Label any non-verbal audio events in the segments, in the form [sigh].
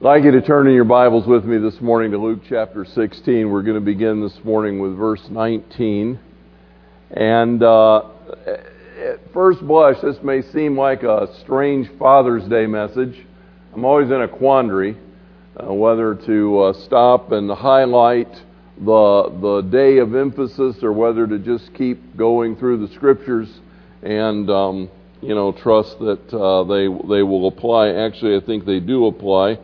I'd like you to turn in your Bibles with me this morning to Luke chapter 16. We're going to begin this morning with verse 19. And uh, at first blush, this may seem like a strange Father's Day message. I'm always in a quandary uh, whether to uh, stop and highlight the, the day of emphasis or whether to just keep going through the scriptures and, um, you know, trust that uh, they, they will apply. Actually, I think they do apply.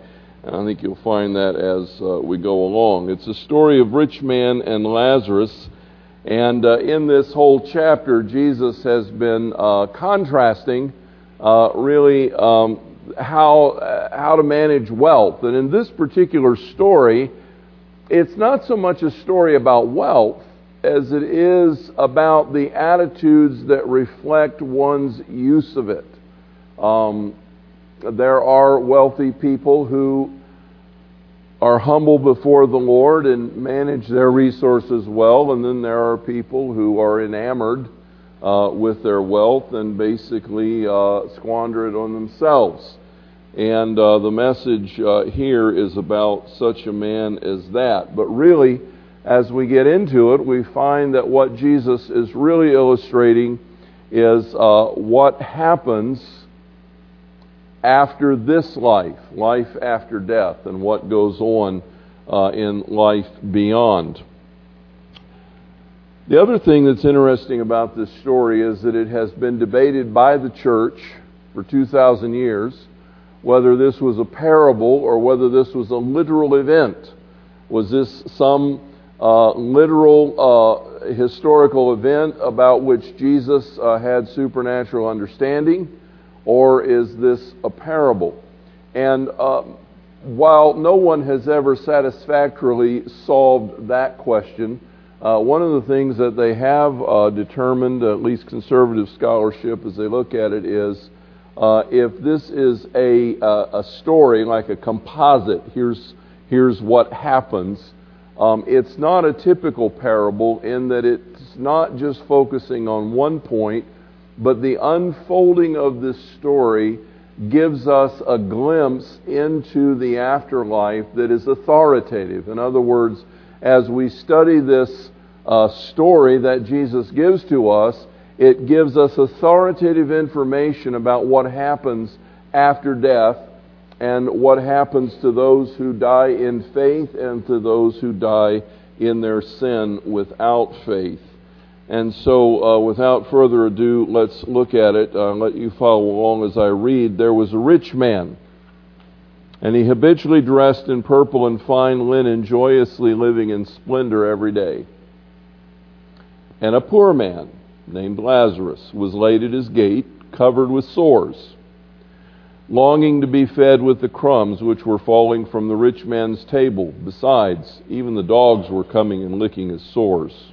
And I think you'll find that as uh, we go along. It's a story of rich man and Lazarus. And uh, in this whole chapter, Jesus has been uh, contrasting uh, really um, how, uh, how to manage wealth. And in this particular story, it's not so much a story about wealth as it is about the attitudes that reflect one's use of it. Um, there are wealthy people who are humble before the Lord and manage their resources well, and then there are people who are enamored uh, with their wealth and basically uh, squander it on themselves. And uh, the message uh, here is about such a man as that. But really, as we get into it, we find that what Jesus is really illustrating is uh, what happens after this life, life after death, and what goes on uh, in life beyond. The other thing that's interesting about this story is that it has been debated by the church for 2,000 years whether this was a parable or whether this was a literal event. Was this some uh, literal uh, historical event about which Jesus uh, had supernatural understanding? Or is this a parable? And uh, while no one has ever satisfactorily solved that question, uh, one of the things that they have uh, determined, at least conservative scholarship as they look at it, is uh, if this is a, uh, a story like a composite, here's, here's what happens. Um, it's not a typical parable in that it's not just focusing on one point but the unfolding of this story gives us a glimpse into the afterlife that is authoritative. In other words, as we study this uh, story that Jesus gives to us, it gives us authoritative information about what happens after death and what happens to those who die in faith and to those who die in their sin without faith. And so, uh, without further ado, let's look at it. Uh, let you follow along as I read. There was a rich man, and he habitually dressed in purple and fine linen, joyously living in splendor every day. And a poor man, named Lazarus, was laid at his gate, covered with sores, longing to be fed with the crumbs which were falling from the rich man's table. Besides, even the dogs were coming and licking his sores.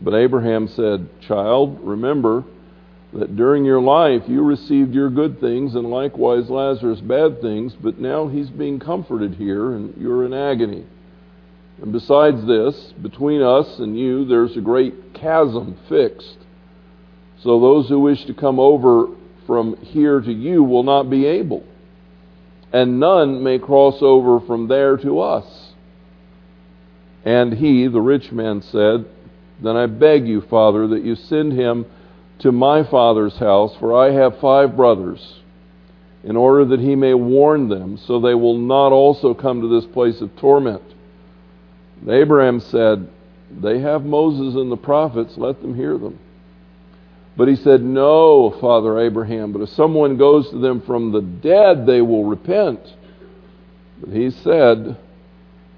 But Abraham said, Child, remember that during your life you received your good things, and likewise Lazarus bad things, but now he's being comforted here, and you're in agony. And besides this, between us and you, there's a great chasm fixed. So those who wish to come over from here to you will not be able, and none may cross over from there to us. And he, the rich man, said, then I beg you, Father, that you send him to my father's house, for I have five brothers, in order that he may warn them, so they will not also come to this place of torment. And Abraham said, They have Moses and the prophets, let them hear them. But he said, No, Father Abraham, but if someone goes to them from the dead, they will repent. But he said,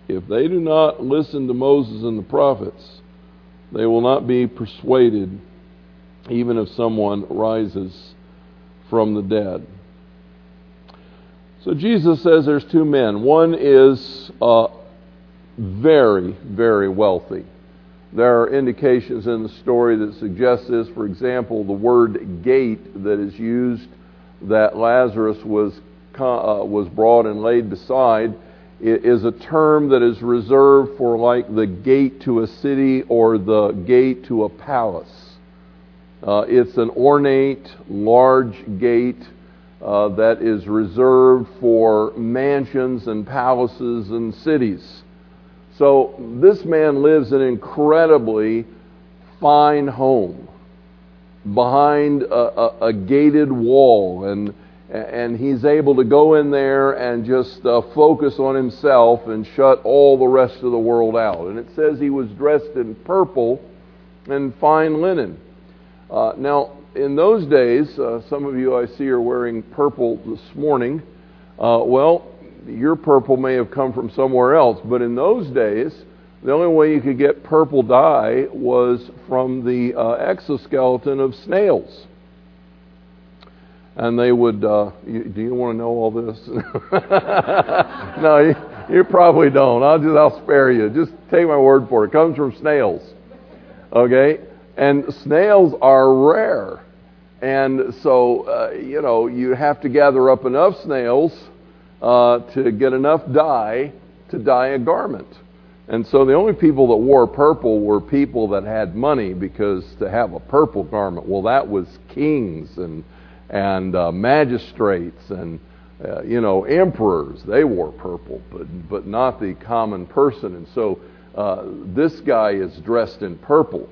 If they do not listen to Moses and the prophets, they will not be persuaded even if someone rises from the dead. So Jesus says there's two men. One is uh, very, very wealthy. There are indications in the story that suggest this. For example, the word gate that is used that Lazarus was, uh, was brought and laid beside is a term that is reserved for like the gate to a city or the gate to a palace. Uh, it's an ornate, large gate uh, that is reserved for mansions and palaces and cities. So this man lives in an incredibly fine home behind a, a, a gated wall and and he's able to go in there and just uh, focus on himself and shut all the rest of the world out. And it says he was dressed in purple and fine linen. Uh, now, in those days, uh, some of you I see are wearing purple this morning. Uh, well, your purple may have come from somewhere else, but in those days, the only way you could get purple dye was from the uh, exoskeleton of snails. And they would, uh, you, do you want to know all this? [laughs] no, you, you probably don't. I'll just, I'll spare you. Just take my word for it. It comes from snails. Okay? And snails are rare. And so, uh, you know, you have to gather up enough snails uh, to get enough dye to dye a garment. And so the only people that wore purple were people that had money because to have a purple garment, well, that was kings and and uh, magistrates and uh, you know emperors. They wore purple, but but not the common person. And so uh, this guy is dressed in purple.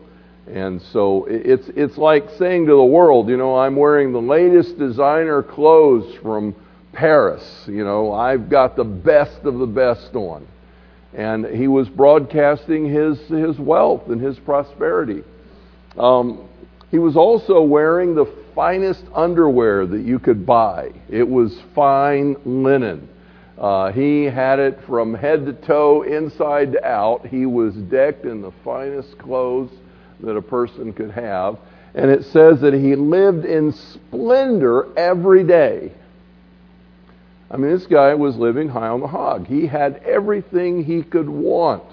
And so it's it's like saying to the world, you know, I'm wearing the latest designer clothes from Paris. You know, I've got the best of the best on. And he was broadcasting his, his wealth and his prosperity. Um, he was also wearing the finest underwear that you could buy. It was fine linen. Uh, he had it from head to toe, inside to out. He was decked in the finest clothes that a person could have. And it says that he lived in splendor every day. I mean, this guy was living high on the hog. He had everything he could want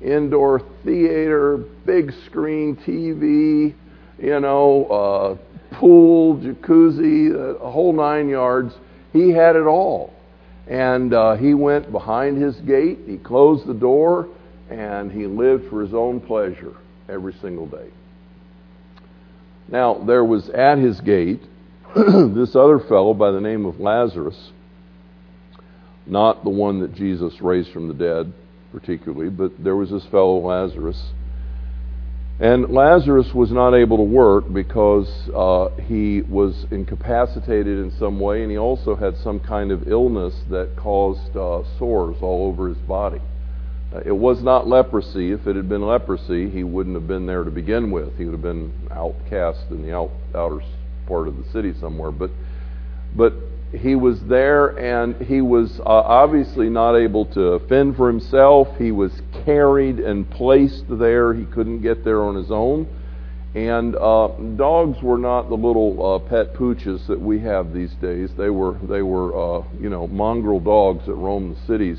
indoor theater, big screen TV, you know, uh, pool, jacuzzi, uh, a whole nine yards. He had it all. And uh, he went behind his gate, he closed the door, and he lived for his own pleasure every single day. Now, there was at his gate [clears throat] this other fellow by the name of Lazarus not the one that Jesus raised from the dead, particularly, but there was this fellow Lazarus. And Lazarus was not able to work because uh, he was incapacitated in some way, and he also had some kind of illness that caused uh, sores all over his body. Uh, it was not leprosy. If it had been leprosy, he wouldn't have been there to begin with. He would have been outcast in the out, outer part of the city somewhere. But, but he was there and he was uh, obviously not able to fend for himself. He was carried and placed there. He couldn't get there on his own. And uh, dogs were not the little uh, pet pooches that we have these days. They were they were uh, you know mongrel dogs that roam the cities,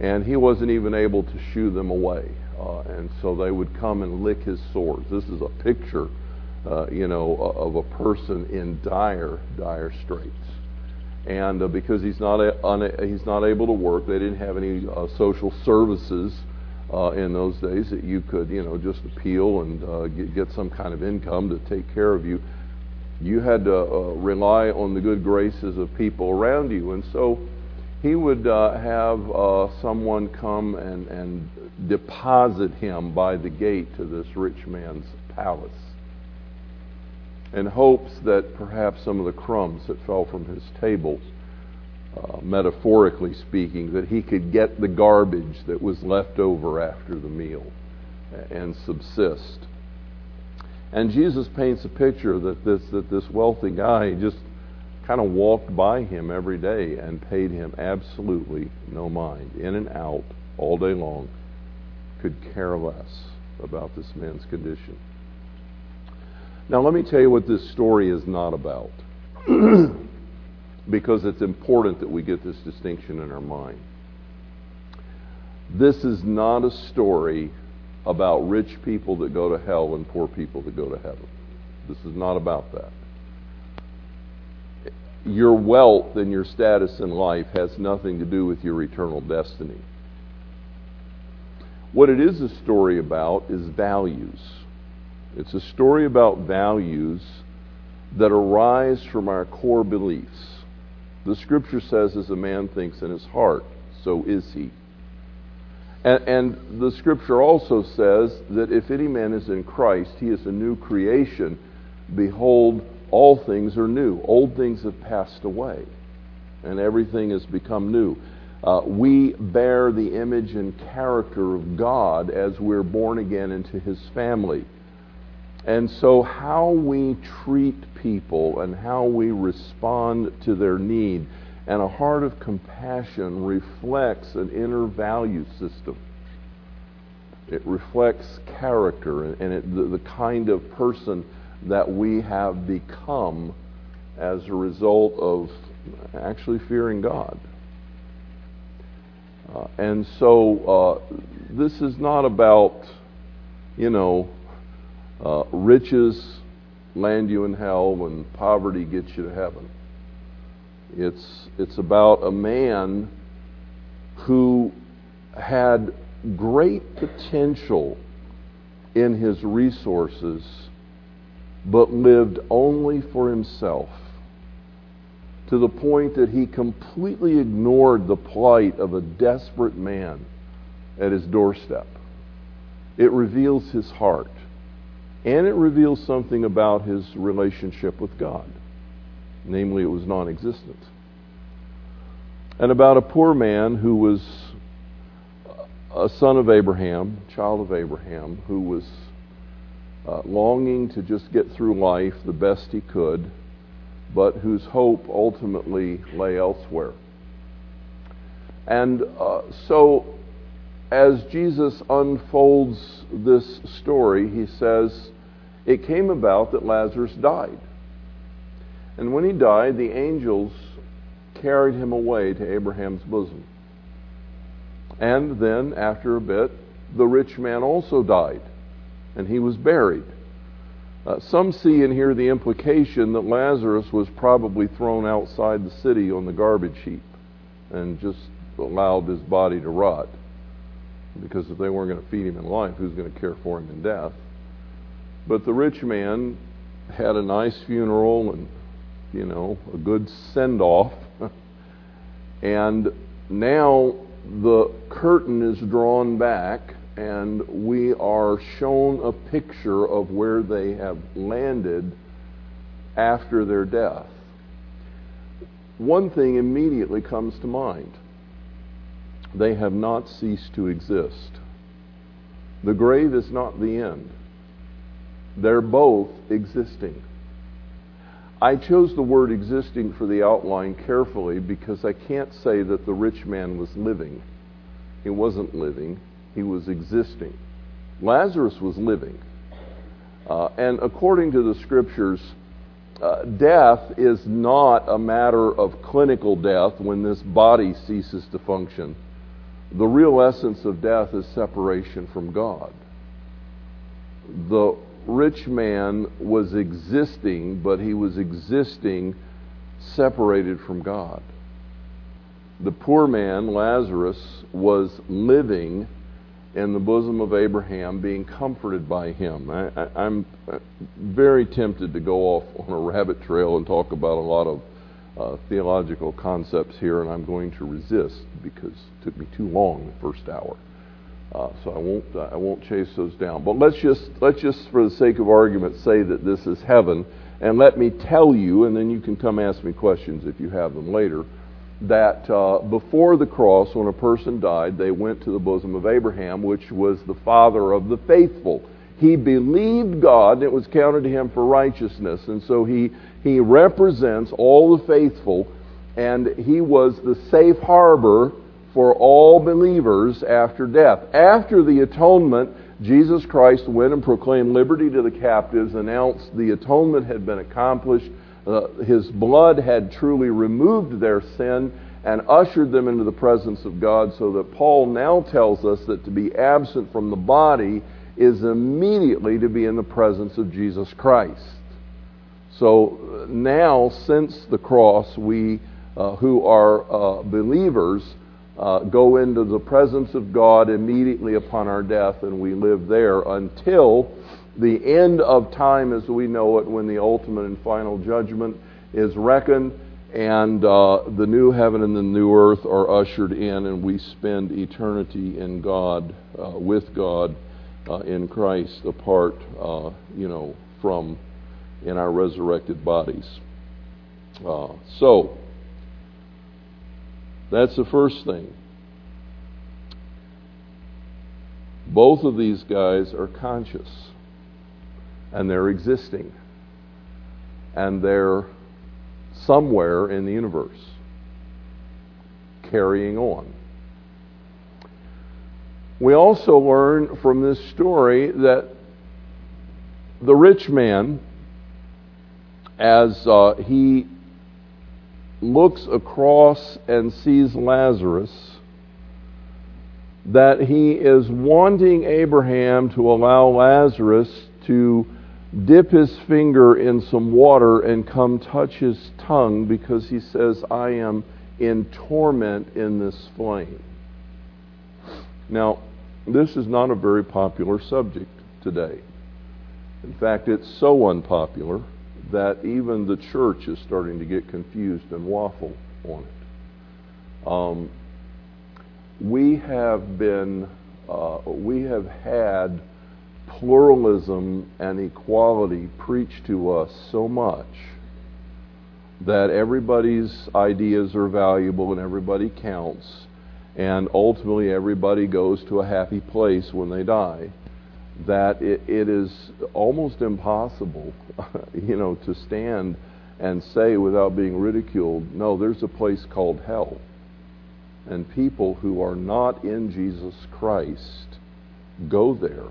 and he wasn't even able to shoo them away. Uh, and so they would come and lick his sores. This is a picture, uh, you know, of a person in dire dire straits and uh, because he's not a, he's not able to work, they didn't have any uh, social services uh, in those days that you could you know just appeal and uh, get, get some kind of income to take care of you. You had to uh, rely on the good graces of people around you, and so he would uh, have someone come and, and deposit him by the gate to this rich man's palace in hopes that perhaps some of the crumbs that fell from his table, uh, metaphorically speaking, that he could get the garbage that was left over after the meal and subsist. And Jesus paints a picture that this that this wealthy guy just kind of walked by him every day and paid him absolutely no mind, in and out all day long, could care less about this man's condition. Now, let me tell you what this story is not about. [clears throat] because it's important that we get this distinction in our mind. This is not a story about rich people that go to hell and poor people that go to heaven. This is not about that. Your wealth and your status in life has nothing to do with your eternal destiny. What it is a story about is values. It's a story about values that arise from our core beliefs. The scripture says, as a man thinks in his heart, so is he. And, and, the scripture also says that if any man is in Christ, he is a new creation. Behold, all things are new. Old things have passed away, and everything has become new. Uh, we bear the image and character of God as we're born again into his family. And so, how we treat people and how we respond to their need and a heart of compassion reflects an inner value system. It reflects character and it, the, the kind of person that we have become as a result of actually fearing God. Uh, and so uh, this is not about, you know, uh, riches land you in hell and poverty gets you to heaven. It's, it's about a man who had great potential in his resources, but lived only for himself to the point that he completely ignored the plight of a desperate man at his doorstep. It reveals his heart. And it reveals something about his relationship with God. Namely, it was non existent. And about a poor man who was a son of Abraham, child of Abraham, who was uh, longing to just get through life the best he could, but whose hope ultimately lay elsewhere. And uh, so as Jesus unfolds this story, he says, It came about that Lazarus died. And when he died, the angels carried him away to Abraham's bosom. And then, after a bit, the rich man also died, and he was buried. Uh, some see and hear the implication that Lazarus was probably thrown outside the city on the garbage heap and just allowed his body to rot because if they weren't going to feed him in life, who's going to care for him in death? But the rich man had a nice funeral and, you know, a good send off. [laughs] and now the curtain is drawn back and we are shown a picture of where they have landed after their death. One thing immediately comes to mind they have not ceased to exist. The grave is not the end. They're both existing. I chose the word existing for the outline carefully because I can't say that the rich man was living. He wasn't living, he was existing. Lazarus was living. Uh, and according to the scriptures, uh, death is not a matter of clinical death when this body ceases to function the real essence of death is separation from God. The rich man was existing, but he was existing separated from God. The poor man, Lazarus, was living in the bosom of Abraham, being comforted by him. I, am very tempted to go off on a rabbit trail and talk about a lot of uh, theological concepts here, and I'm going to resist because it took me too long the first hour. Uh, so I won't uh, I won't chase those down. But let's just let's just for the sake of argument say that this is heaven, and let me tell you, and then you can come ask me questions if you have them later. That uh, before the cross, when a person died, they went to the bosom of Abraham, which was the father of the faithful. He believed God, and it was counted to him for righteousness, and so he he represents all the faithful, and he was the safe harbor for all believers after death. After the atonement, Jesus Christ went and proclaimed liberty to the captives, announced the atonement had been accomplished, Uh, his blood had truly removed their sin and ushered them into the presence of God, so that Paul now tells us that to be absent from the body is immediately to be in the presence of Jesus Christ. So now, since the cross, we uh, who are uh, believers uh, go into the presence of God immediately upon our death, and we live there until the end of time as we know it, when the ultimate and final judgment is reckoned, and uh, the new heaven and the new earth are ushered in, and we spend eternity in God, uh, with God, uh, in Christ, apart, you know, from in our resurrected bodies. Uh, so, that's the first thing. Both of these guys are conscious and they're existing and they're somewhere in the universe carrying on. We also learn from this story that the rich man, as uh, he looks across and sees Lazarus, that he is wanting Abraham to allow Lazarus to dip his finger in some water and come touch his tongue because he says, I am in torment in this flame. Now, this is not a very popular subject today. In fact, it's so unpopular that even the church is starting to get confused and waffle on it. Um, we have been, uh, we have had pluralism and equality preached to us so much that everybody's ideas are valuable and everybody counts, and ultimately everybody goes to a happy place when they die that it, it is almost impossible, [laughs] you know, to stand and say without being ridiculed, no, there's a place called hell. And people who are not in Jesus Christ go there,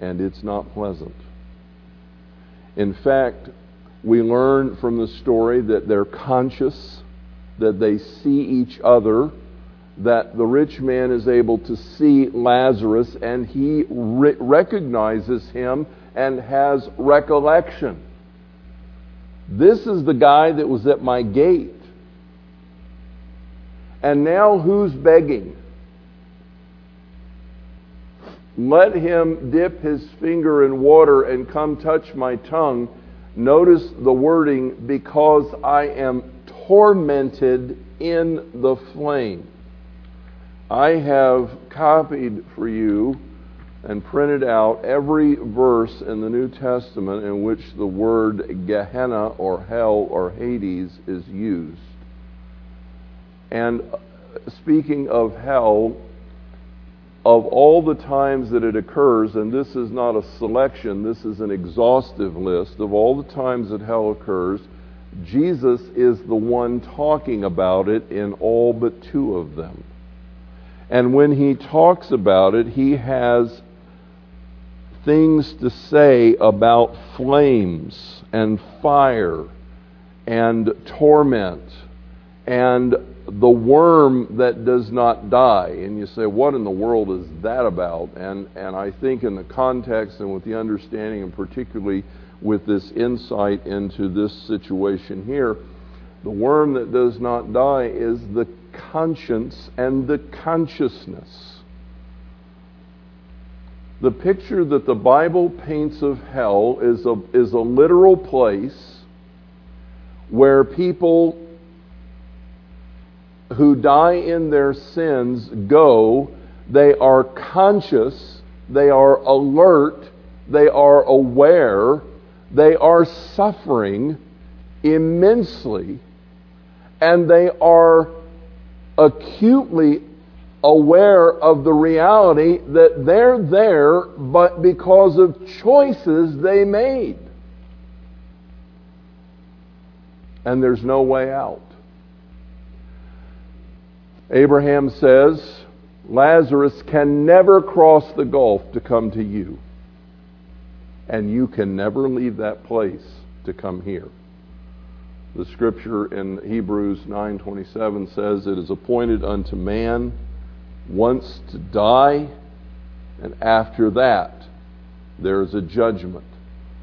and it's not pleasant. In fact, we learn from the story that they're conscious, that they see each other that the rich man is able to see Lazarus and he re- recognizes him and has recollection. This is the guy that was at my gate. And now who's begging? Let him dip his finger in water and come touch my tongue. Notice the wording, because I am tormented in the flame. I have copied for you and printed out every verse in the New Testament in which the word Gehenna or hell or Hades is used. And speaking of hell, of all the times that it occurs, and this is not a selection, this is an exhaustive list, of all the times that hell occurs, Jesus is the one talking about it in all but two of them. And when he talks about it, he has things to say about flames and fire and torment and the worm that does not die. And you say, what in the world is that about? And, and I think, in the context and with the understanding, and particularly with this insight into this situation here, the worm that does not die is the conscience and the consciousness. The picture that the Bible paints of hell is a, is a literal place where people who die in their sins go. They are conscious, they are alert, they are aware, they are suffering immensely, and they are acutely aware of the reality that they're there but because of choices they made. And there's no way out. Abraham says, Lazarus can never cross the gulf to come to you. And you can never leave that place to come here. The scripture in Hebrews 9:27 says it is appointed unto man once to die and after that there is a judgment.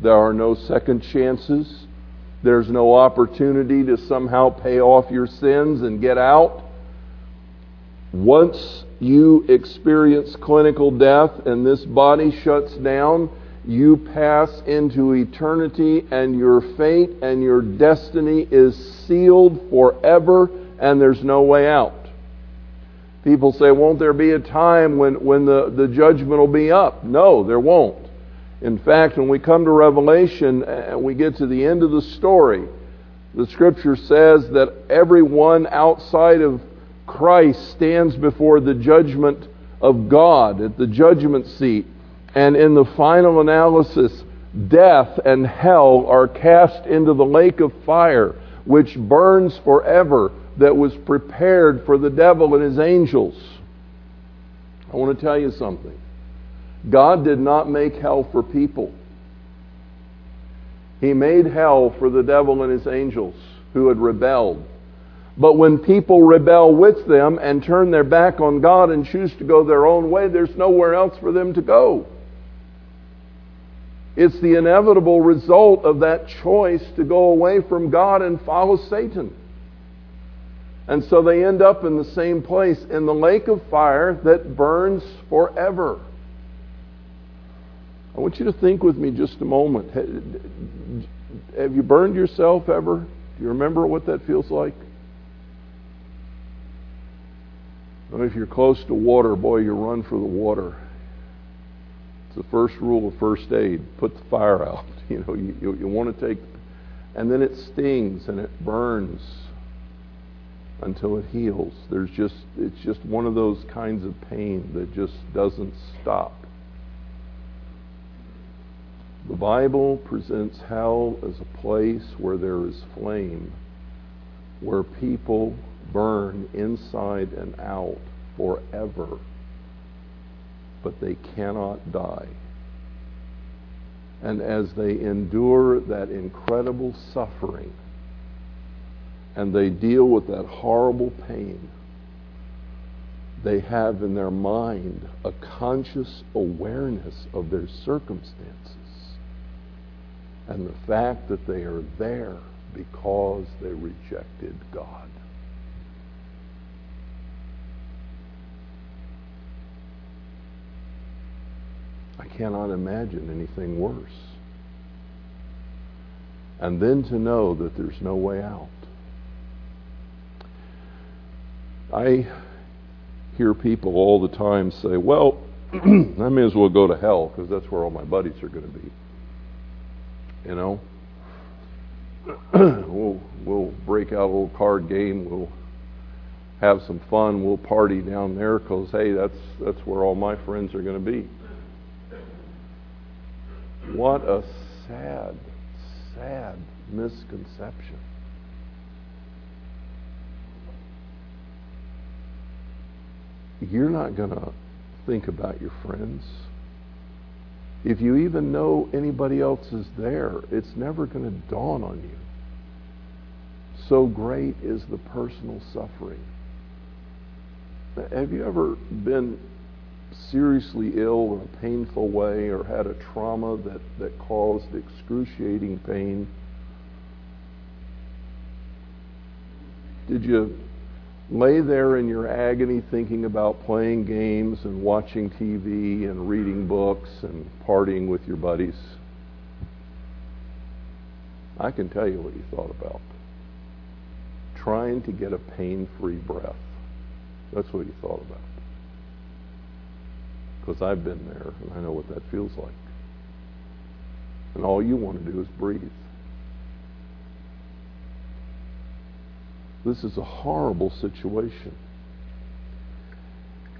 There are no second chances. There's no opportunity to somehow pay off your sins and get out. Once you experience clinical death and this body shuts down, you pass into eternity and your fate and your destiny is sealed forever and there's no way out. People say, won't there be a time when, when the, the judgment will be up? No, there won't. In fact, when we come to Revelation uh, and we get to the end of the story, the scripture says that everyone outside of Christ stands before the judgment of God at the judgment seat. And in the final analysis, death and hell are cast into the lake of fire, which burns forever, that was prepared for the devil and his angels. I want to tell you something. God did not make hell for people. He made hell for the devil and his angels who had rebelled. But when people rebel with them and turn their back on God and choose to go their own way, there's nowhere else for them to go. It's the inevitable result of that choice to go away from God and follow Satan. And so they end up in the same place, in the lake of fire that burns forever. I want you to think with me just a moment. Have you burned yourself ever? Do you remember what that feels like? If you're close to water, boy, you run for the water. The first rule of first aid: put the fire out. [laughs] You know, you, you, you want to take, and then it stings and it burns until it heals. There's just it's just one of those kinds of pain that just doesn't stop. The Bible presents hell as a place where there is flame, where people burn inside and out forever, but they cannot die. And as they endure that incredible suffering and they deal with that horrible pain, they have in their mind a conscious awareness of their circumstances and the fact that they are there because they rejected God. I cannot imagine anything worse. And then to know that there's no way out. I hear people all the time say, well, [clears throat] I may as well go to hell because that's where all my buddies are going to be. You know? [clears throat] we'll we'll break out a little card game, we'll have some fun, we'll party down there because hey, that's that's where all my friends are going to be. What a sad, sad misconception. You're not going to think about your friends. If you even know anybody else is there, it's never going to dawn on you. So great is the personal suffering. Have you ever been seriously ill in a painful way or had a trauma that, that caused excruciating pain? Did you lay there in your agony thinking about playing games and watching TV and reading books and partying with your buddies? I can tell you what you thought about. Trying to get a pain free breath. That's what you thought about because I've been there and I know what that feels like. And all you want to do is breathe. This is a horrible situation.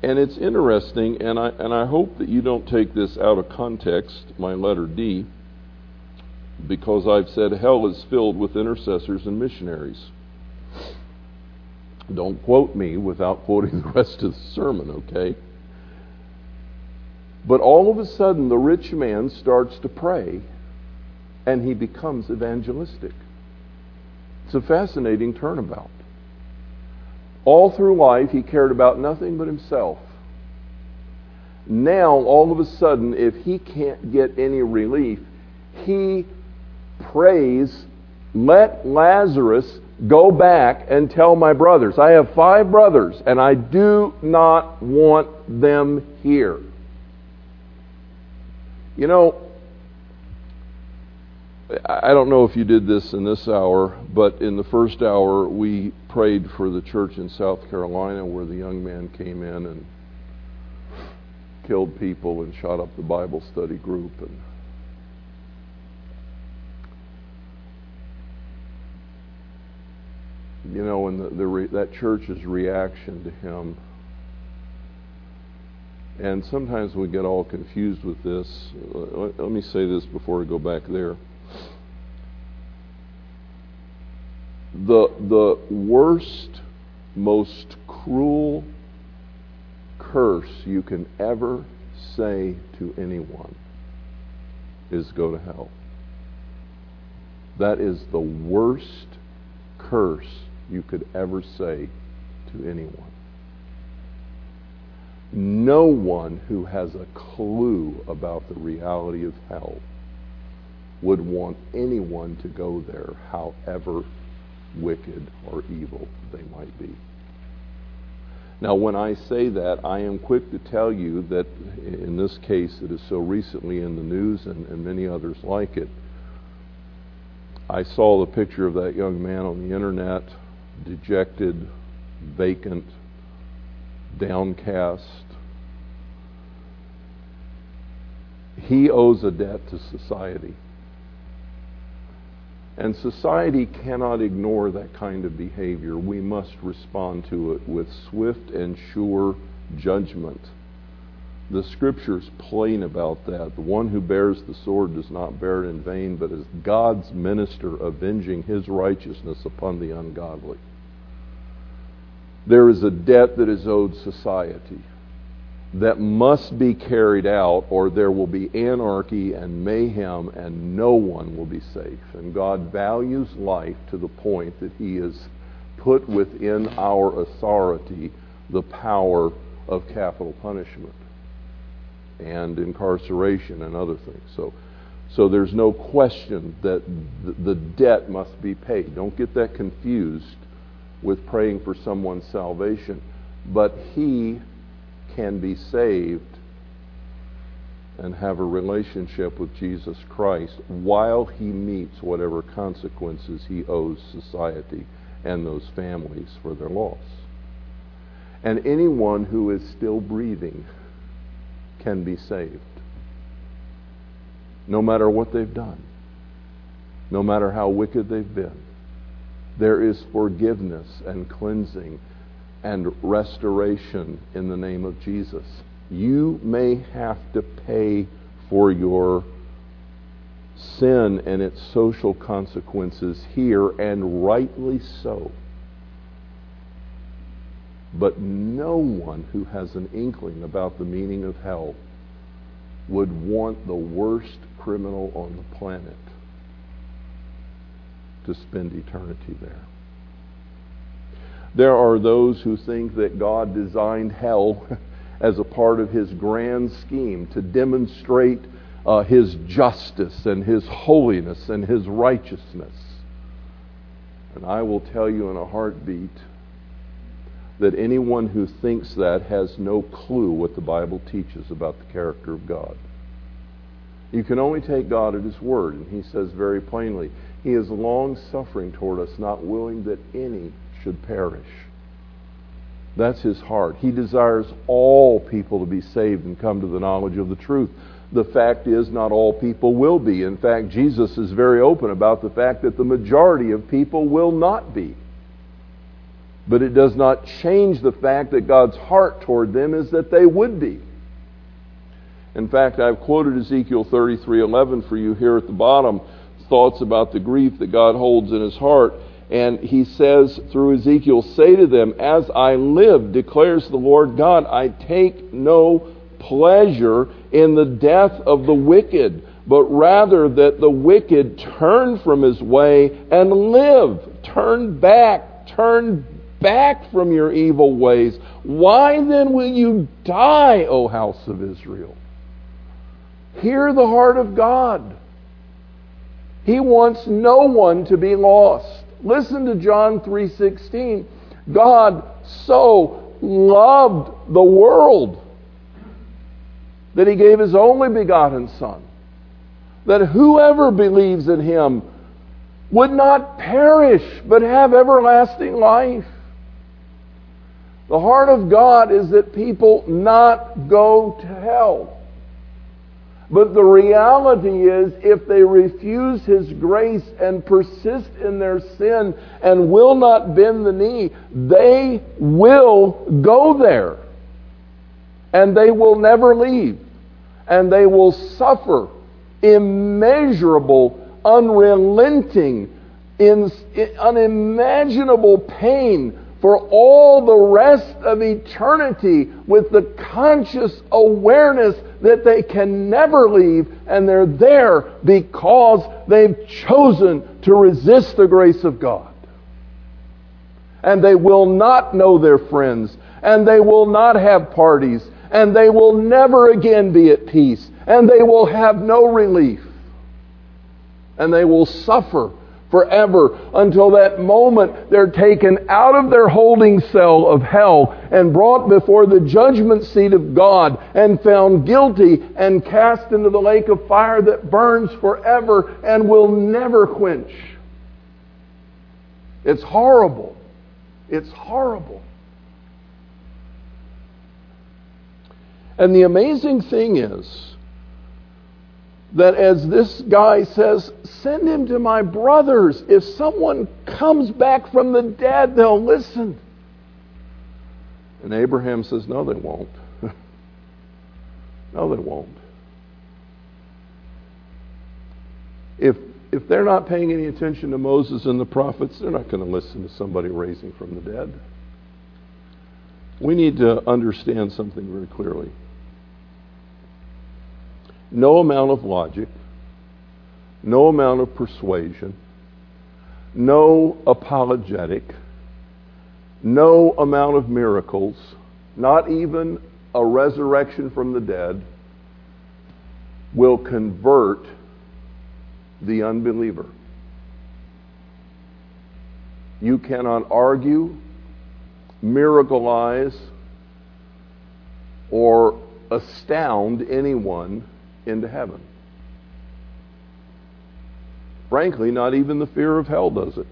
And it's interesting, and I, and I hope that you don't take this out of context, my letter D, because I've said hell is filled with intercessors and missionaries. Don't quote me without quoting the rest of the sermon, okay? But all of a sudden, the rich man starts to pray and he becomes evangelistic. It's a fascinating turnabout. All through life, he cared about nothing but himself. Now, all of a sudden, if he can't get any relief, he prays, Let Lazarus go back and tell my brothers. I have five brothers, and I do not want them here. You know, I don't know if you did this in this hour, but in the first hour we prayed for the church in South Carolina where the young man came in and killed people and shot up the Bible study group and you know, and the, the re, that church's reaction to him. And sometimes we get all confused with this. Let, me say this before I go back there. The, the worst, most cruel curse you can ever say to anyone is go to hell. That is the worst curse you could ever say to anyone. No one who has a clue about the reality of hell would want anyone to go there, however wicked or evil they might be. Now, when I say that, I am quick to tell you that in this case, it is so recently in the news and, and many others like it. I saw the picture of that young man on the internet dejected, vacant, downcast. He owes a debt to society. And society cannot ignore that kind of behavior. We must respond to it with swift and sure judgment. The scripture's plain about that. The one who bears the sword does not bear it in vain, but is God's minister avenging his righteousness upon the ungodly. There is a debt that is owed society that must be carried out, or there will be anarchy and mayhem, and no one will be safe. And God values life to the point that He has put within our authority the power of capital punishment and incarceration and other things. So, so there's no question that the debt must be paid. Don't get that confused with praying for someone's salvation. But he can be saved and have a relationship with Jesus Christ while he meets whatever consequences he owes society and those families for their loss. And anyone who is still breathing can be saved. No matter what they've done, no matter how wicked they've been, there is forgiveness and cleansing and restoration in the name of Jesus. You may have to pay for your sin and its social consequences here, and rightly so. But no one who has an inkling about the meaning of hell would want the worst criminal on the planet to spend eternity there. There are those who think that God designed hell [laughs] as a part of his grand scheme to demonstrate uh, his justice and his holiness and his righteousness. And I will tell you in a heartbeat that anyone who thinks that has no clue what the Bible teaches about the character of God. You can only take God at His word, and He says very plainly, He is long suffering toward us, not willing that any should perish. That's His heart. He desires all people to be saved and come to the knowledge of the truth. The fact is, not all people will be. In fact, Jesus is very open about the fact that the majority of people will not be. But it does not change the fact that God's heart toward them is that they would be. In fact, I've quoted Ezekiel 33:11 for you here at the bottom, thoughts about the grief that God holds in his heart. And he says through Ezekiel, Say to them, As I live, declares the Lord God, I take no pleasure in the death of the wicked, but rather that the wicked turn from his way and live Turn back. Turn back from your evil ways. Why then will you die, O house of Israel? Hear the heart of God. He wants no one to be lost. Listen to John 3:16. God so loved the world that he gave his only begotten son that whoever believes in him would not perish but have everlasting life. The heart of God is that people not go to hell. But the reality is, if they refuse His grace and persist in their sin and will not bend the knee, they will go there. And they will never leave. And they will suffer immeasurable, unrelenting, unimaginable pain for all the rest of eternity with the conscious awareness that they can never leave and they're there because they've chosen to resist the grace of God. And they will not know their friends, and they will not have parties, and they will never again be at peace, and they will have no relief, and they will suffer forever until that moment they're taken out of their holding cell of hell and brought before the judgment seat of God and found guilty and cast into the lake of fire that burns forever and will never quench. It's horrible. It's horrible. And the amazing thing is, that as this guy says, send him to my brothers. If someone comes back from the dead, they'll listen. And Abraham says, no, they won't. [laughs] no, they won't. If, if they're not paying any attention to Moses and the prophets, they're not going to listen to somebody raising from the dead. We need to understand something very clearly no amount of logic, no amount of persuasion, no apologetic, no amount of miracles, not even a resurrection from the dead, will convert the unbeliever. You cannot argue, miracleize, or astound anyone into heaven. Frankly, not even the fear of hell does it.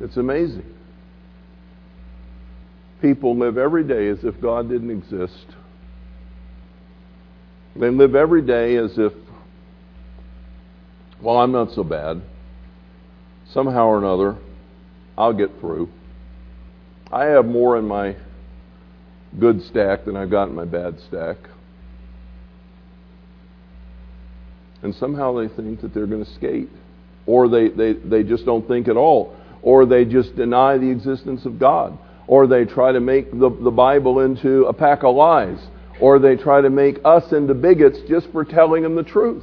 It's amazing. People live every day as if God didn't exist. They live every day as if, well, I'm not so bad. Somehow or another, I'll get through. I have more in my good stack than I've got in my bad stack. And somehow they think that they're going to skate. Or they, they, they just don't think at all. Or they just deny the existence of God. Or they try to make the, the Bible into a pack of lies. Or they try to make us into bigots just for telling them the truth.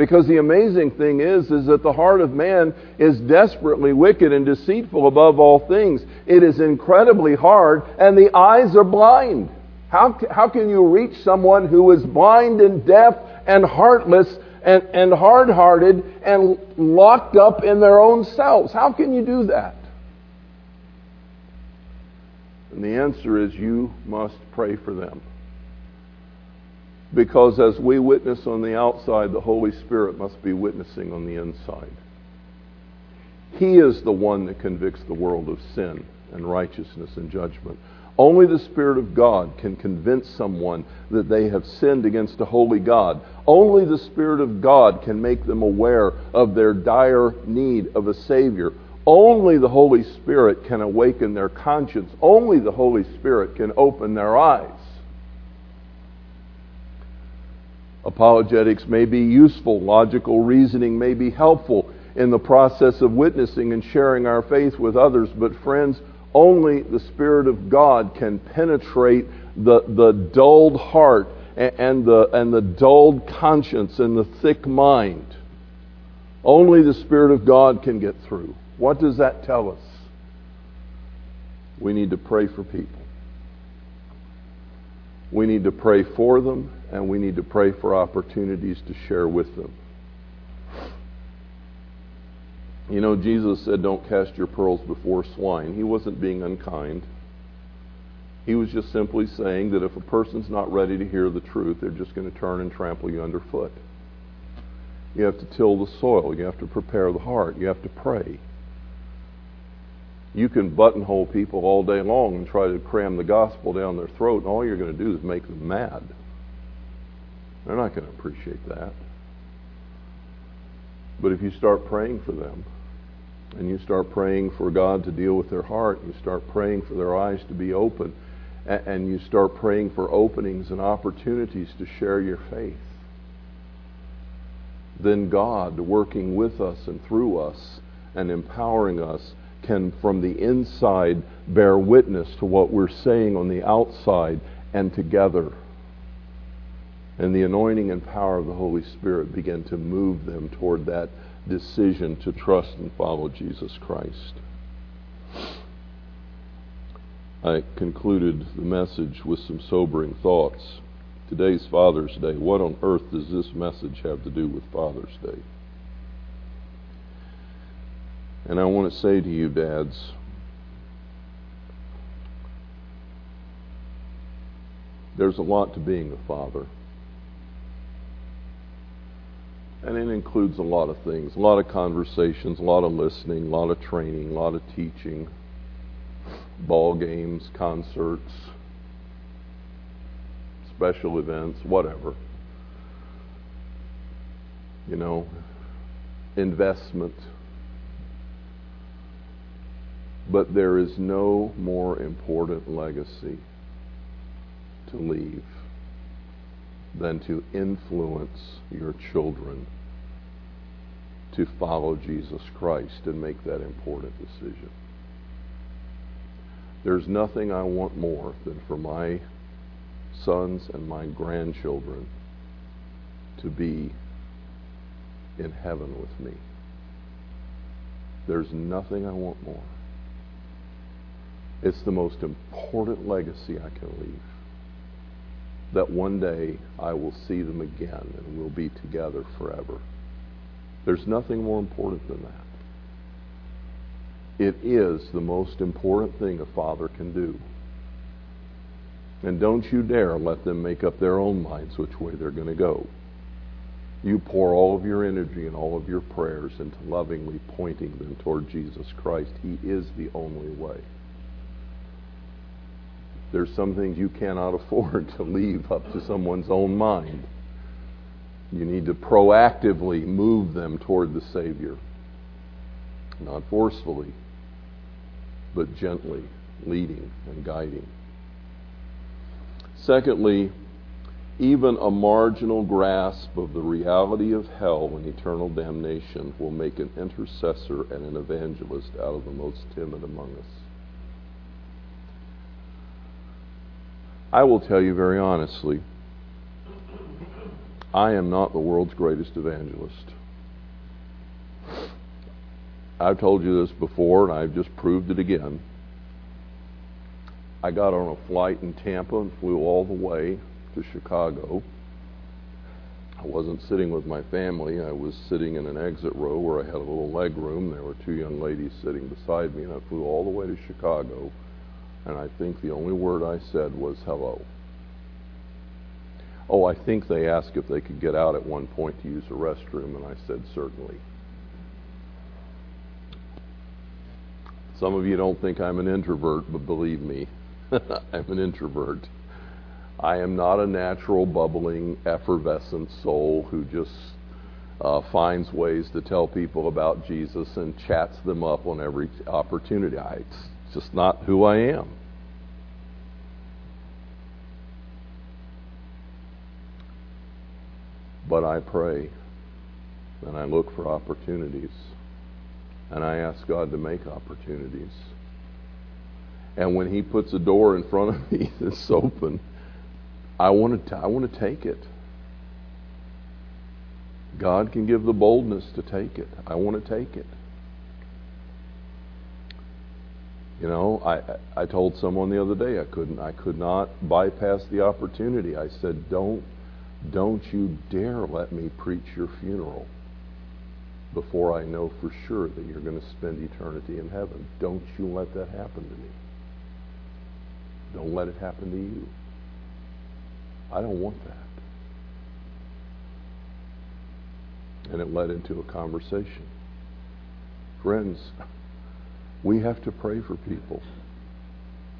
Because the amazing thing is, is that the heart of man is desperately wicked and deceitful above all things. It is incredibly hard, and the eyes are blind. How, how can you reach someone who is blind and deaf and heartless and, and hard hearted and locked up in their own selves? How can you do that? And the answer is you must pray for them. Because as we witness on the outside, the Holy Spirit must be witnessing on the inside. He is the one that convicts the world of sin and righteousness and judgment. Only the Spirit of God can convince someone that they have sinned against a holy God. Only the Spirit of God can make them aware of their dire need of a Savior. Only the Holy Spirit can awaken their conscience. Only the Holy Spirit can open their eyes. Apologetics may be useful, logical reasoning may be helpful in the process of witnessing and sharing our faith with others, but friends, only the Spirit of God can penetrate the, the dulled heart and the, and the dulled conscience and the thick mind. Only the Spirit of God can get through. What does that tell us? We need to pray for people. We need to pray for them, and we need to pray for opportunities to share with them. You know, Jesus said, Don't cast your pearls before swine. He wasn't being unkind. He was just simply saying that if a person's not ready to hear the truth, they're just going to turn and trample you underfoot. You have to till the soil. You have to prepare the heart. You have to pray. You can buttonhole people all day long and try to cram the gospel down their throat, and all you're going to do is make them mad. They're not going to appreciate that. But if you start praying for them, and you start praying for God to deal with their heart, you start praying for their eyes to be open, and you start praying for openings and opportunities to share your faith, then God, working with us and through us and empowering us, can from the inside bear witness to what we're saying on the outside and together. And the anointing and power of the Holy Spirit began to move them toward that decision to trust and follow Jesus Christ. I concluded the message with some sobering thoughts. Today's Father's Day. What on earth does this message have to do with Father's Day? And I want to say to you, dads, there's a lot to being a father. And it includes a lot of things a lot of conversations, a lot of listening, a lot of training, a lot of teaching, ball games, concerts, special events, whatever. You know, investment. But there is no more important legacy to leave than to influence your children to follow Jesus Christ and make that important decision. There's nothing I want more than for my sons and my grandchildren to be in heaven with me. There's nothing I want more. It's the most important legacy I can leave. That one day I will see them again and we'll be together forever. There's nothing more important than that. It is the most important thing a father can do. And don't you dare let them make up their own minds which way they're going to go. You pour all of your energy and all of your prayers into lovingly pointing them toward Jesus Christ. He is the only way. There's some things you cannot [laughs] afford to leave up to someone's own mind. You need to proactively move them toward the Savior. Not forcefully, but gently leading and guiding. Secondly, even a marginal grasp of the reality of hell and eternal damnation will make an intercessor and an evangelist out of the most timid among us. I will tell you very honestly, I am not the world's greatest evangelist. I've told you this before, and I've just proved it again. I got on a flight in Tampa and flew all the way to Chicago. I wasn't sitting with my family. I was sitting in an exit row where I had a little leg room. There were two young ladies sitting beside me, and I flew all the way to Chicago. And I think the only word I said was hello. Oh, I think they asked if they could get out at one point to use a restroom, and I said certainly. Some of you don't think I'm an introvert, but believe me, [laughs] I'm an introvert. I am not a natural, bubbling, effervescent soul who just uh, finds ways to tell people about Jesus and chats them up on every opportunity. I, it's just not who I am. But I pray and I look for opportunities and I ask God to make opportunities. And when He puts a door in front of [laughs] me that's open, I want to, I want to take it. God can give the boldness to take it. I want to take it. You know, I I told someone the other day I couldn't I could not bypass the opportunity. I said, "Don't don't you dare let me preach your funeral before I know for sure that you're going to spend eternity in heaven. Don't you let that happen to me. Don't let it happen to you. I don't want that." And it led into a conversation. Friends, we have to pray for people.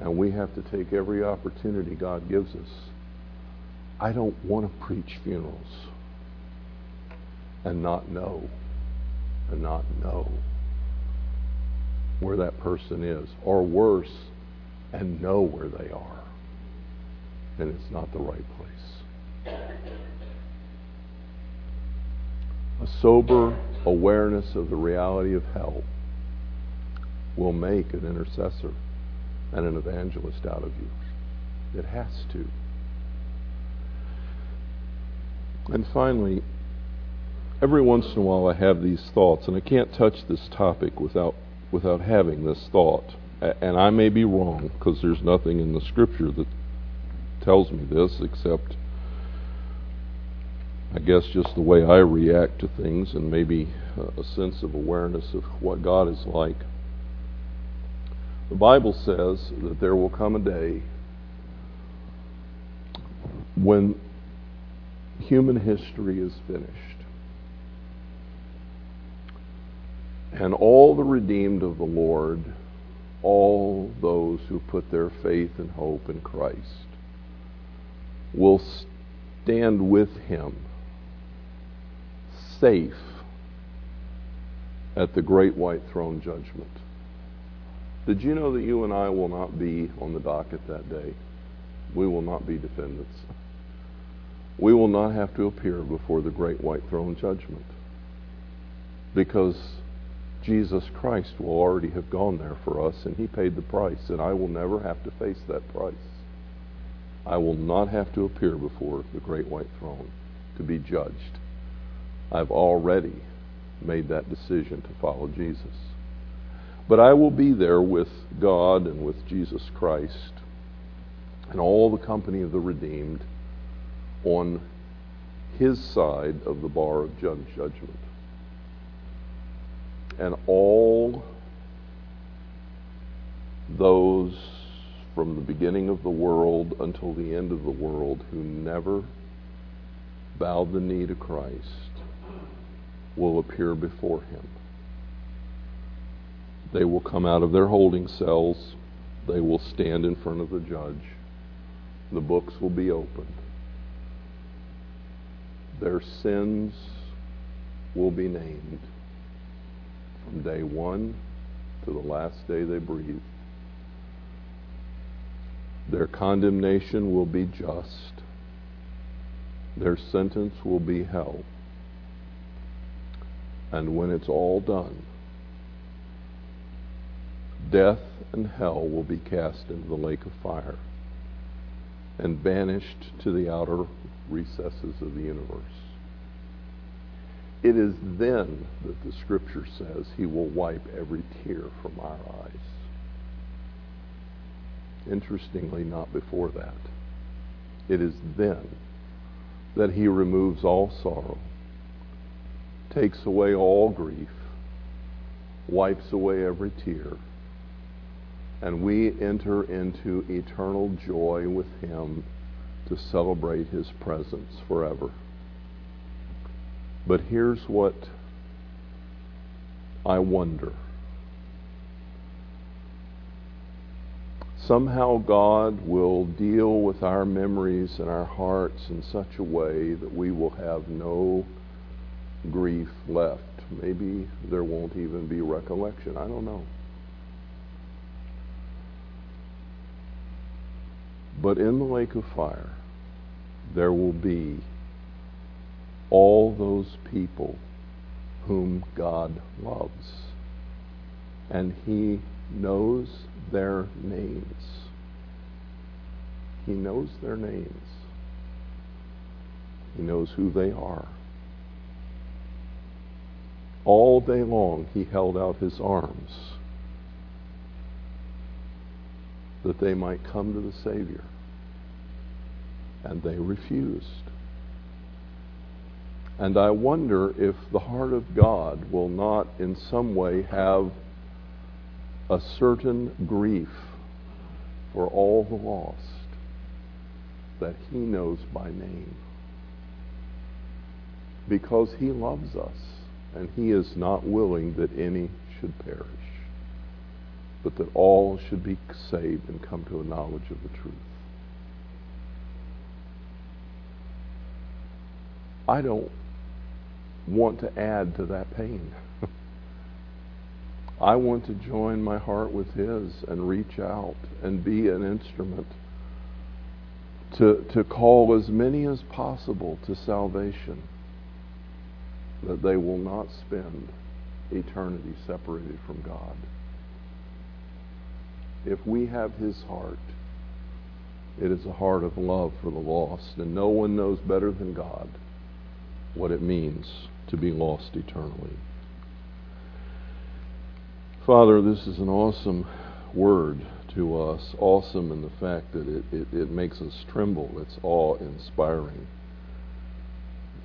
And we have to take every opportunity God gives us. I don't want to preach funerals and not know, and not know where that person is. Or worse, and know where they are. And it's not the right place. A sober awareness of the reality of hell will make an intercessor and an evangelist out of you. It has to. And finally, every once in a while I have these thoughts, and I can't touch this topic without without having this thought. And I may be wrong because there's nothing in the scripture that tells me this except I guess just the way I react to things and maybe a sense of awareness of what God is like. The Bible says that there will come a day when human history is finished. And all the redeemed of the Lord, all those who put their faith and hope in Christ, will stand with him safe at the great white throne judgment. Did you know that you and I will not be on the docket that day? We will not be defendants. We will not have to appear before the great white throne judgment because Jesus Christ will already have gone there for us and He paid the price, and I will never have to face that price. I will not have to appear before the great white throne to be judged. I've already made that decision to follow Jesus. But I will be there with God and with Jesus Christ and all the company of the redeemed on his side of the bar of judgment. And all those from the beginning of the world until the end of the world who never bowed the knee to Christ will appear before him. They will come out of their holding cells. They will stand in front of the judge. The books will be opened. Their sins will be named from day one to the last day they breathe. Their condemnation will be just. Their sentence will be hell. And when it's all done, death and hell will be cast into the lake of fire and banished to the outer recesses of the universe. It is then that the scripture says he will wipe every tear from our eyes. Interestingly, not before that. It is then that he removes all sorrow takes away all grief, wipes away every tear, and we enter into eternal joy with Him to celebrate His presence forever. But here's what I wonder. Somehow God will deal with our memories and our hearts in such a way that we will have no grief left. Maybe there won't even be recollection. I don't know. But in the lake of fire, there will be all those people whom God loves. And He knows their names. He knows their names. He knows who they are. All day long he held out his arms that they might come to the Savior. And they refused. And I wonder if the heart of God will not in some way have a certain grief for all the lost that he knows by name. Because he loves us and he is not willing that any should perish, but that all should be saved and come to a knowledge of the truth. I don't want to add to that pain. [laughs] I want to join my heart with His and reach out and be an instrument to, to call as many as possible to salvation that they will not spend eternity separated from God. If we have His heart, it is a heart of love for the lost, and no one knows better than God what it means to be lost eternally. Father, this is an awesome word to us, awesome in the fact that it, it, it makes us tremble. It's awe inspiring.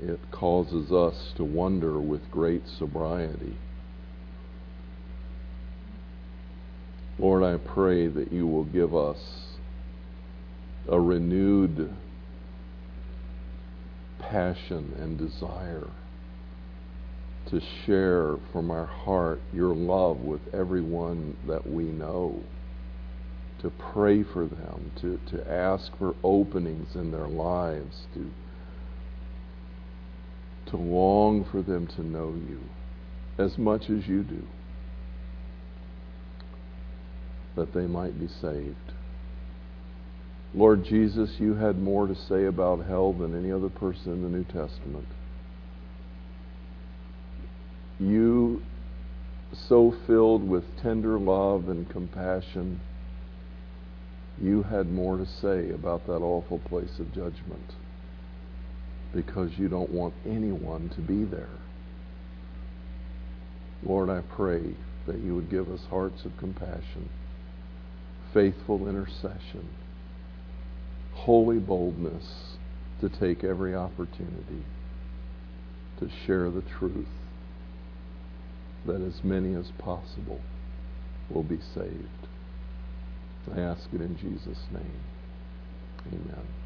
It causes us to wonder with great sobriety. Lord, I pray that you will give us a renewed passion and desire to share from our heart your love with everyone that we know, to pray for them, to, to ask for openings in their lives, to, to long for them to know you as much as you do, that they might be saved. Lord Jesus, you had more to say about hell than any other person in the New Testament you so filled with tender love and compassion, you had more to say about that awful place of judgment because you don't want anyone to be there. Lord, I pray that you would give us hearts of compassion, faithful intercession, holy boldness to take every opportunity to share the truth that as many as possible will be saved. I ask it in Jesus' name. Amen.